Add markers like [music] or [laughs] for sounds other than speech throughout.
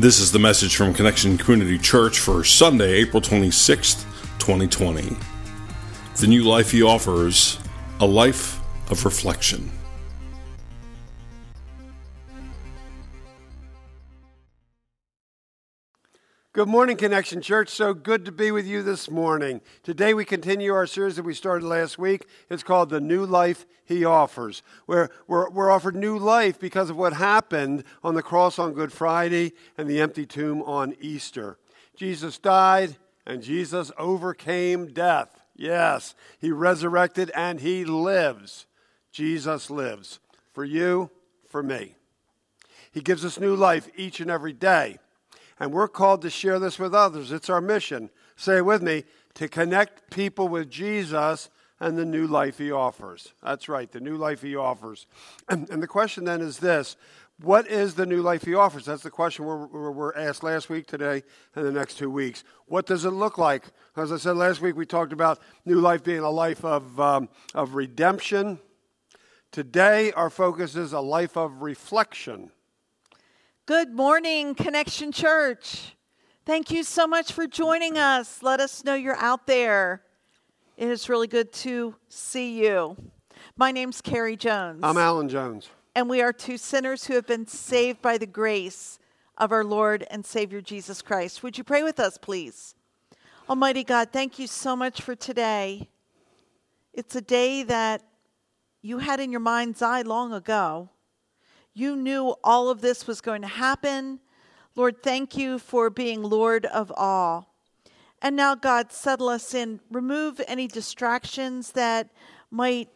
This is the message from Connection Community Church for Sunday, April 26th, 2020. The new life he offers, a life of reflection. Good morning, Connection Church. So good to be with you this morning. Today we continue our series that we started last week. It's called The New Life He Offers. Where we're, we're offered new life because of what happened on the cross on Good Friday and the empty tomb on Easter. Jesus died and Jesus overcame death. Yes, he resurrected and he lives. Jesus lives for you, for me. He gives us new life each and every day. And we're called to share this with others. It's our mission. Say it with me to connect people with Jesus and the new life he offers. That's right, the new life he offers. And, and the question then is this What is the new life he offers? That's the question we're, we're asked last week, today, and the next two weeks. What does it look like? As I said last week, we talked about new life being a life of, um, of redemption. Today, our focus is a life of reflection. Good morning, Connection Church. Thank you so much for joining us. Let us know you're out there. It is really good to see you. My name's Carrie Jones. I'm Alan Jones. And we are two sinners who have been saved by the grace of our Lord and Savior Jesus Christ. Would you pray with us, please? Almighty God, thank you so much for today. It's a day that you had in your mind's eye long ago. You knew all of this was going to happen. Lord, thank you for being Lord of all. And now, God, settle us in. Remove any distractions that might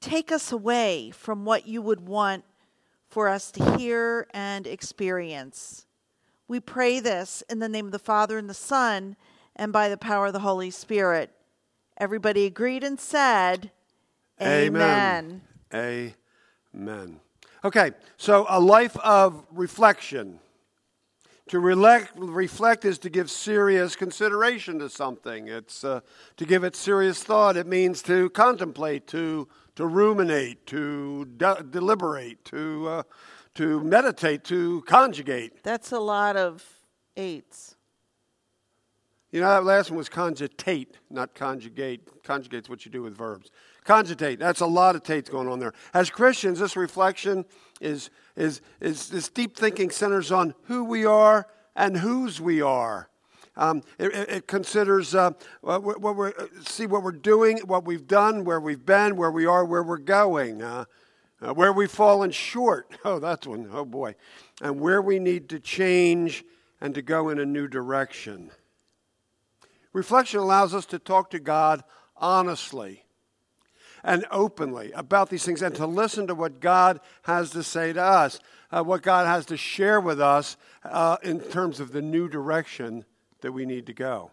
take us away from what you would want for us to hear and experience. We pray this in the name of the Father and the Son and by the power of the Holy Spirit. Everybody agreed and said, Amen. Amen. Amen. Okay, so a life of reflection. To reflect, is to give serious consideration to something. It's uh, to give it serious thought. It means to contemplate, to to ruminate, to de- deliberate, to uh, to meditate, to conjugate. That's a lot of eights. You know, that last one was cogitate, not conjugate. Conjugate's what you do with verbs. Cogitate. That's a lot of tates going on there. As Christians, this reflection is, is, is this deep thinking centers on who we are and whose we are. Um, it, it, considers uh, what, what we're, see what we're doing, what we've done, where we've been, where we are, where we're going, uh, uh, where we've fallen short. [laughs] Oh, that's one. Oh, boy. And where we need to change and to go in a new direction. Reflection allows us to talk to God honestly and openly about these things and to listen to what God has to say to us, uh, what God has to share with us uh, in terms of the new direction that we need to go.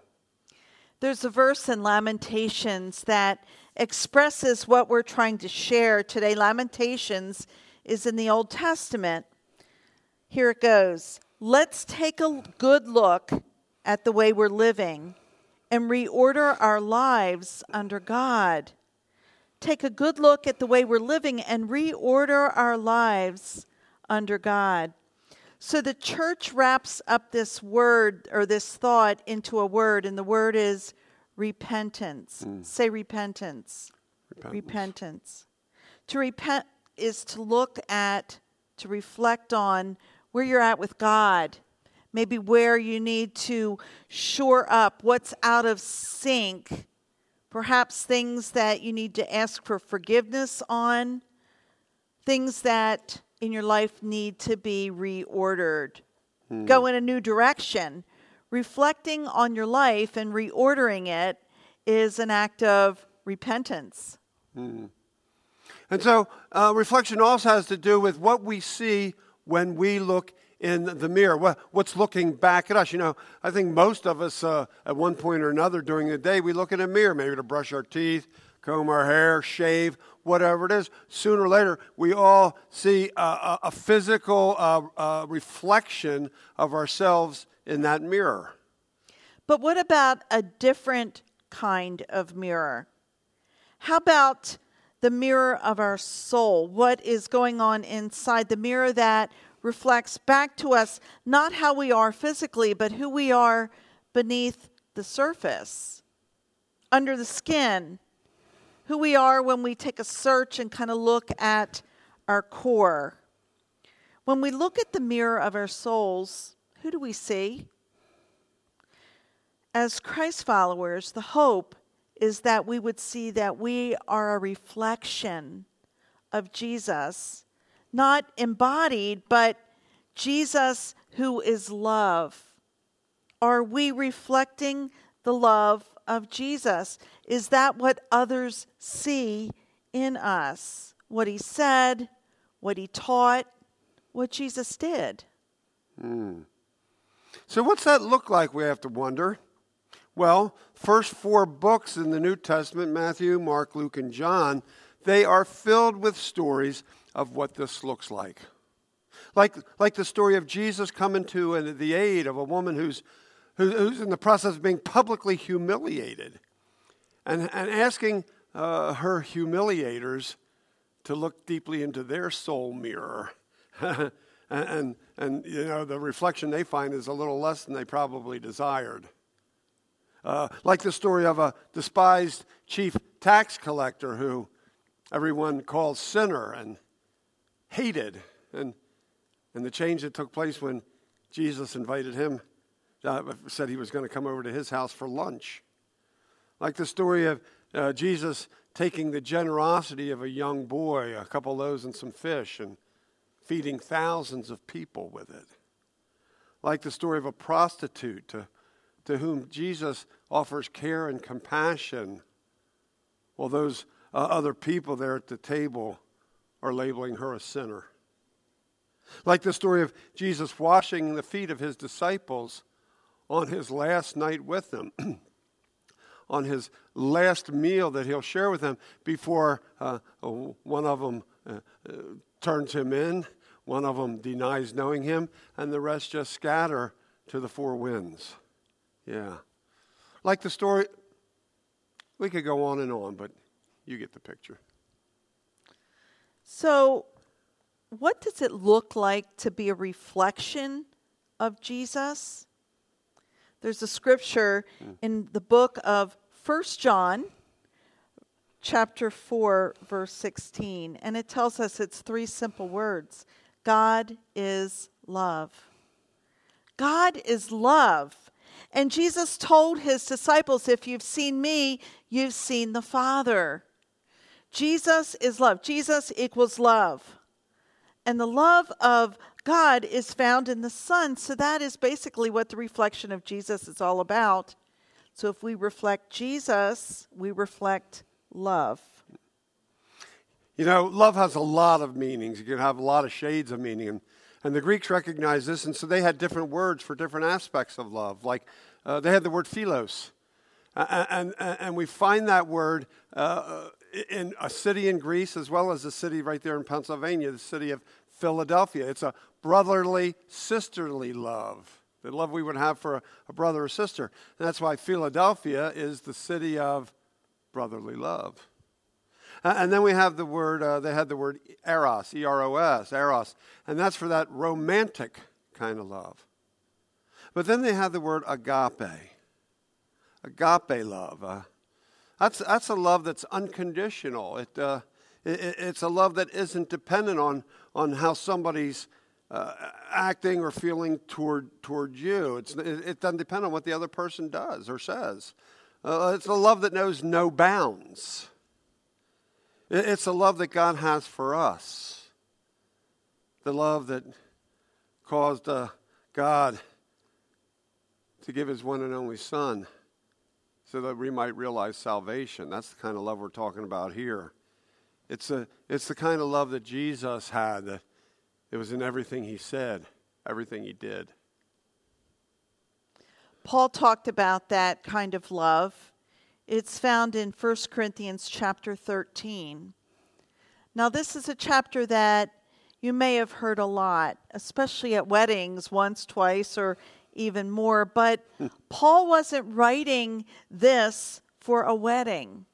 There's a verse in Lamentations that expresses what we're trying to share today. Lamentations is in the Old Testament. Here it goes. Let's take a good look at the way we're living and reorder our lives under God take a good look at the way we're living and reorder our lives under God. So the church wraps up this word or this thought into a word, and the word is repentance. Mm. Say repentance. repentance. Repentance. To repent is to look at, to reflect on where you're at with God. Maybe where you need to shore up what's out of sync perhaps things that you need to ask for forgiveness on, things that in your life need to be reordered. Hmm. Go in a new direction. Reflecting on your life and reordering it is an act of repentance. Hmm. And so, uh, reflection also has to do with what we see when we look in the mirror? What, what's looking back at us? You know, I think most of us, uh, at one point or another during the day, we look in a mirror, maybe to brush our teeth, comb our hair, shave, whatever it is. Sooner or later, we all see a, a, a physical uh, uh, reflection of ourselves in that mirror. But what about a different kind of mirror? How about the mirror of our soul? What is going on inside the mirror that reflects back to us not how we are physically, but who we are beneath the surface, under the skin, who we are when we take a search and kind of look at our core. When we look at the mirror of our souls, who do we see? As Christ followers, the hope is that we would see that we are a reflection of Jesus, not embodied, but Jesus who is love. Are we reflecting the love of Jesus? Is that what others see in us? What he said, what he taught, what Jesus did. Mm. So, what's that look like? We have to wonder. Well, first four books in the New Testament Matthew, Mark, Luke, and John they are filled with stories of what this looks like. Like, like the story of Jesus coming to the aid of a woman who's, who's in the process of being publicly humiliated and, and asking uh, her humiliators to look deeply into their soul mirror. and, [laughs] and, and, you know, the reflection they find is a little less than they probably desired. Uh, like the story of a despised chief tax collector who everyone calls sinner and hated. And, and the change that took place when Jesus invited him, uh, said he was going to come over to his house for lunch. Like the story of uh, Jesus taking the generosity of a young boy, a couple loaves and some fish, and feeding thousands of people with it. Like the story of a prostitute to, to whom Jesus offers care and compassion, while those uh, other people there at the table are labeling her a sinner. Like the story of Jesus washing the feet of his disciples on his last night with them, [clears throat] on his last meal that he'll share with them before uh, one of them uh, uh, turns him in, one of them denies knowing him, and the rest just scatter to the four winds. Yeah. Like the story, we could go on and on, but you get the picture. So, what does it look like to be a reflection of Jesus? There's a scripture mm. in the book of First John, chapter 4, verse 16, and it tells us it's three simple words God is love. God is love. And Jesus told his disciples, If you've seen me, you've seen the Father. Jesus is love. Jesus equals love. And the love of God is found in the Son. So that is basically what the reflection of Jesus is all about. So if we reflect Jesus, we reflect love. You know, love has a lot of meanings. You can have a lot of shades of meaning. And, the Greeks recognized this, and so they had different words for different aspects of love. Like uh, they had the word philos. Uh, and, and, and, we find that word uh, in a city in Greece as well as a city right there in Pennsylvania, the city of Philadelphia. It's a brotherly, sisterly love, the love we would have for a, a brother or sister. And that's why Philadelphia is the city of brotherly love. And then we have the word, uh, they had the word eros, E R O S, eros, and that's for that romantic kind of love. But then they have the word agape, agape love. Uh, that's, that's a love that's unconditional. It, uh, it, it's a love that isn't dependent on, on how somebody's uh, acting or feeling toward, toward you. It's, it, it, doesn't depend on what the other person does or says. Uh, it's a love that knows no bounds. It, it's a love that God has for us. The love that caused uh, God to give his one and only Son so that we might realize salvation. That's the kind of love we're talking about here. It's, a, it's the kind of love that Jesus had, that it was in everything he said, everything he did. Paul talked about that kind of love. It's found in 1 Corinthians chapter 13. Now, this is a chapter that you may have heard a lot, especially at weddings once, twice, or even more. But [laughs] Paul wasn't writing this for a wedding.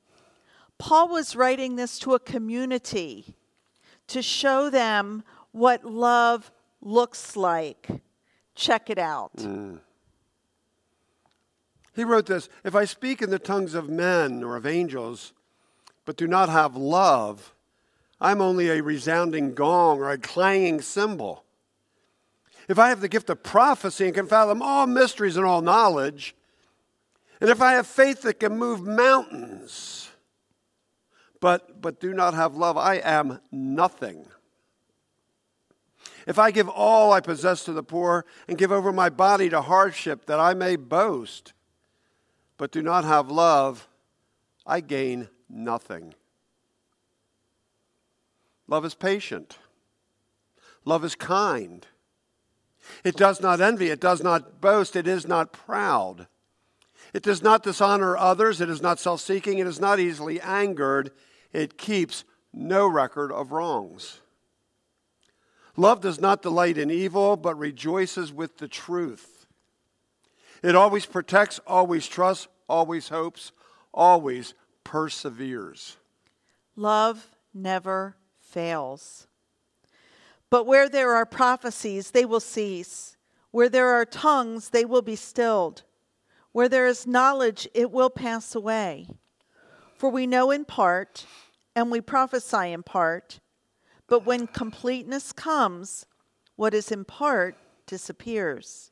Paul was writing this to a community to show them what love looks like. Check it out. Mm. He wrote this If I speak in the tongues of men or of angels, but do not have love, I'm only a resounding gong or a clanging cymbal. If I have the gift of prophecy and can fathom all mysteries and all knowledge, and if I have faith that can move mountains, but, but do not have love, I am nothing. If I give all I possess to the poor and give over my body to hardship that I may boast, but do not have love, I gain nothing. Love is patient. Love is kind. It does not envy. It does not boast. It is not proud. It does not dishonor others. It is not self seeking. It is not easily angered. It keeps no record of wrongs. Love does not delight in evil, but rejoices with the truth. It always protects, always trusts, always hopes, always perseveres. Love never fails. But where there are prophecies, they will cease. Where there are tongues, they will be stilled. Where there is knowledge, it will pass away. For we know in part, and we prophesy in part. But when completeness comes, what is in part disappears.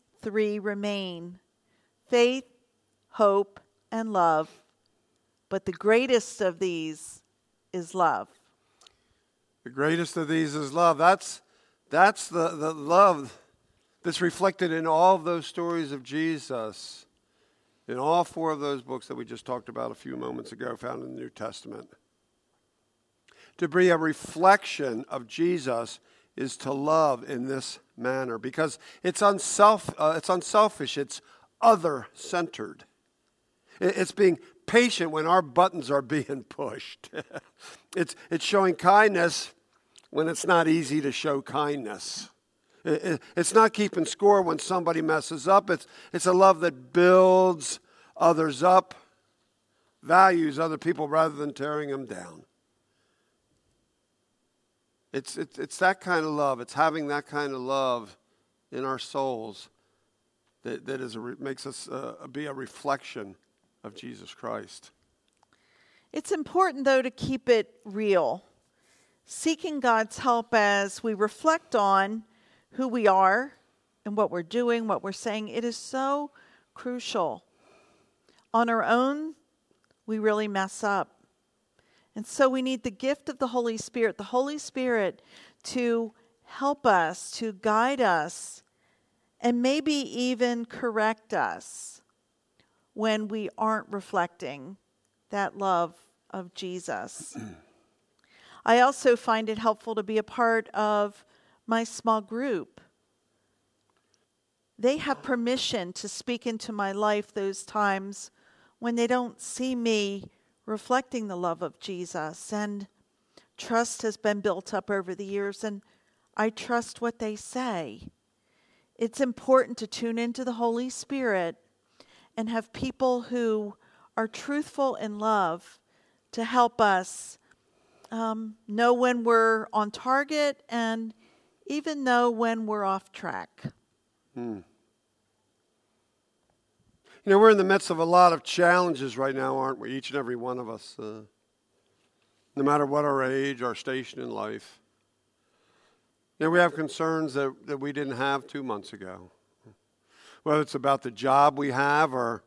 three remain faith, hope, and love. But the greatest of these is love. The greatest of these is love. That's, that's the, the love that's reflected in all of those stories of Jesus, in all four of those books that we just talked about a few moments ago, found in the New Testament. To be a reflection of Jesus is to love in this manner because it's, unself, uh, it's unselfish, it's other centered. It's being patient when our buttons are [laughs] being pushed. [laughs] it's, it's showing kindness when it's not easy to show kindness. It's not keeping score when somebody messes up. It's, it's a love that builds others up, values other people rather than tearing them down. It's, it's, it's that kind of love. It's having that kind of love in our souls that, that is a, makes us uh, be a reflection of Jesus Christ. It's important, though, to keep it real, seeking God's help as we reflect on who we are and what we're doing, what we're saying. It is so crucial. On our own, we really mess up. And so we need the gift of the Holy Spirit, the Holy Spirit to help us, to guide us, and maybe even correct us when we aren't reflecting that love of Jesus. [clears throat] I also find it helpful to be a part of my small group. They have permission to speak into my life those times when they don't see me reflecting the love of Jesus. And trust has been built up over the years, and I trust what they say. It's important to tune into the Holy Spirit and have people who are truthful in love to help us um, know when we're on target and even know when we're off track. Hmm. You know, we're in the midst of a lot of challenges right now, aren't we? Each and every one of us. Uh, no matter what our age, our station in life. You know, we have concerns that, that we didn't have two months ago. Whether it's about the job we have, or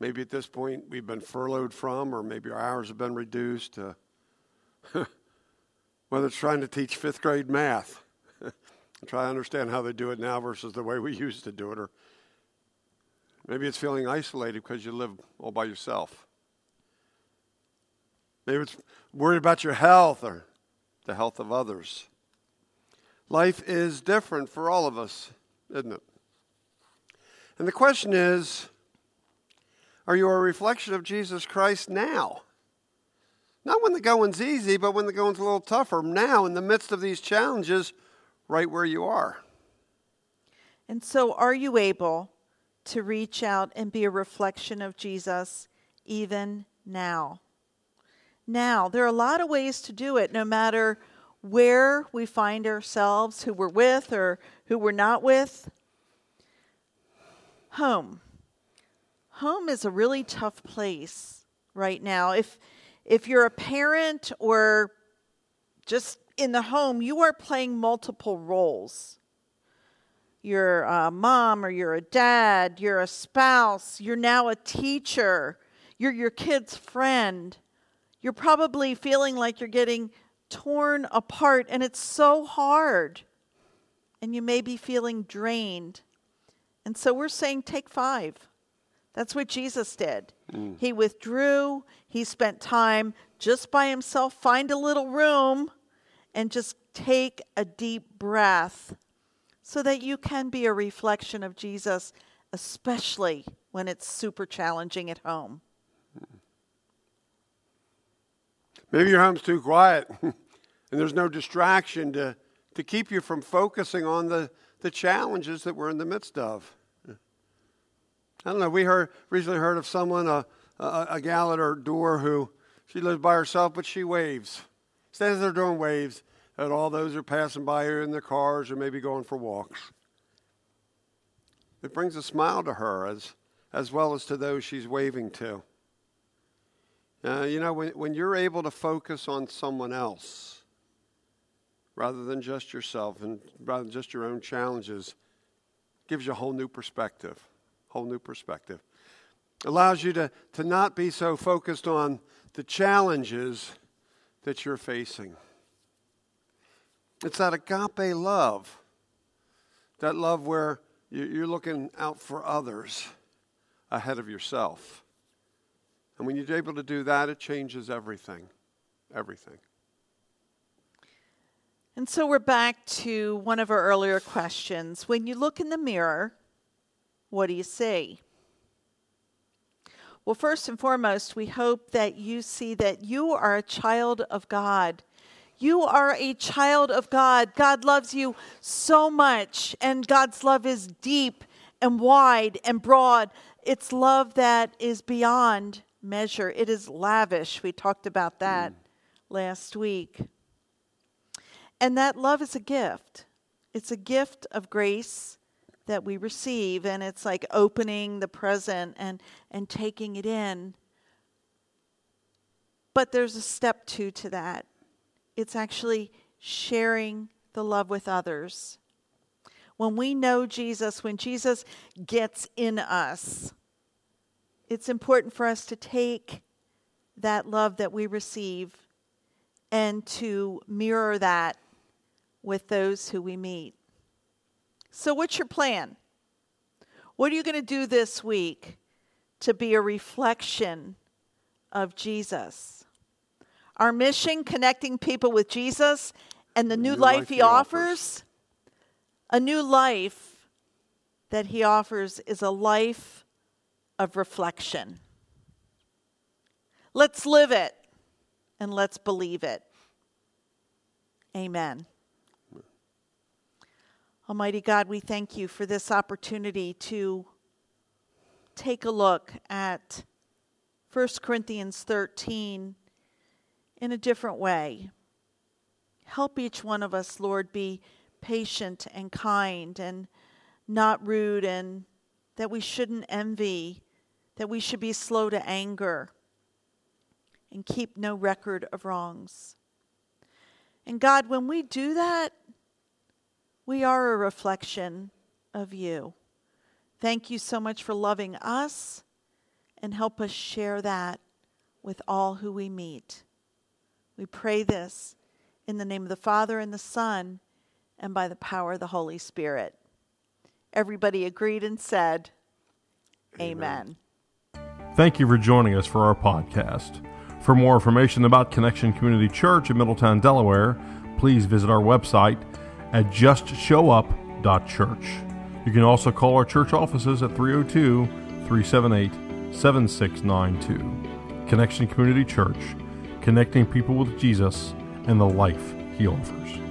maybe at this point we've been furloughed from, or maybe our hours have been reduced. Uh, [laughs] whether it's trying to teach fifth grade math, [laughs] try to understand how they do it now versus the way we used to do it, or Maybe it's feeling isolated because you live all by yourself. Maybe it's worried about your health or the health of others. Life is different for all of us, isn't it? And the question is are you a reflection of Jesus Christ now? Not when the going's easy, but when the going's a little tougher. Now, in the midst of these challenges, right where you are. And so, are you able to reach out and be a reflection of Jesus even now? Now, there are a lot of ways to do it, no matter where we find ourselves, who we're with or who we're not with. Home. Home is a really tough place right now. If if you're a parent or just in the home, you are playing multiple roles. You're a mom or you're a dad, you're a spouse, you're now a teacher, you're your kid's friend. You're probably feeling like you're getting torn apart, and it's so hard. And you may be feeling drained. And so we're saying take five. That's what Jesus did. Mm. He withdrew, he spent time just by himself, find a little room, and just take a deep breath so that you can be a reflection of Jesus, especially when it's super challenging at home. Maybe your home's too quiet [laughs] and there's no distraction to, to keep you from focusing on the, the challenges that we're in the midst of. I don't know. We heard recently heard of someone, a, a, a gal at her door who she lives by herself, but she waves. Stands there doing waves at all those who are passing by her in their cars or maybe going for walks. It brings a smile to her as, as well as to those she's waving to. Uh, you know, when, when you're able to focus on someone else rather than just yourself and rather than just your own challenges, gives you a whole new perspective. Whole new perspective. Allows you to, to not be so focused on the challenges that you're facing. It's that agape love, that love where you're looking out for others ahead of yourself. And when you're able to do that, it changes everything. Everything. And so we're back to one of our earlier questions. When you look in the mirror, what do you see? Well, first and foremost, we hope that you see that you are a child of God. You are a child of God. God loves you so much, and God's love is deep and wide and broad. It's love that is beyond measure, it is lavish. We talked about that mm. last week. And that love is a gift. It's a gift of grace that we receive and it's like opening the present and and taking it in but there's a step 2 to that it's actually sharing the love with others when we know Jesus when Jesus gets in us it's important for us to take that love that we receive and to mirror that with those who we meet. So, what's your plan? What are you going to do this week to be a reflection of Jesus? Our mission, connecting people with Jesus and the, new, new, life, life he, he offers, offers, a new life that he offers is a life of reflection. Let's live it and let's believe it. Amen. Almighty God, we thank you for this opportunity to take a look at 1 Corinthians 13 in a different way. Help each one of us, Lord, be patient and kind and not rude, and that we shouldn't envy that we should be slow to anger and keep no record of wrongs. And God, when we do that, we are a reflection of you. Thank you so much for loving us and help us share that with all who we meet. We pray this in the name of the Father and the Son and by the power of the Holy Spirit. Everybody agreed and said, Amen. Amen. Thank you for joining us for our podcast. For more information about Connection Community Church in Middletown, Delaware, please visit our website at justshowup.church. You can also call our church offices at 302 378 7692. Connection Community Church, connecting people with Jesus and the life he offers.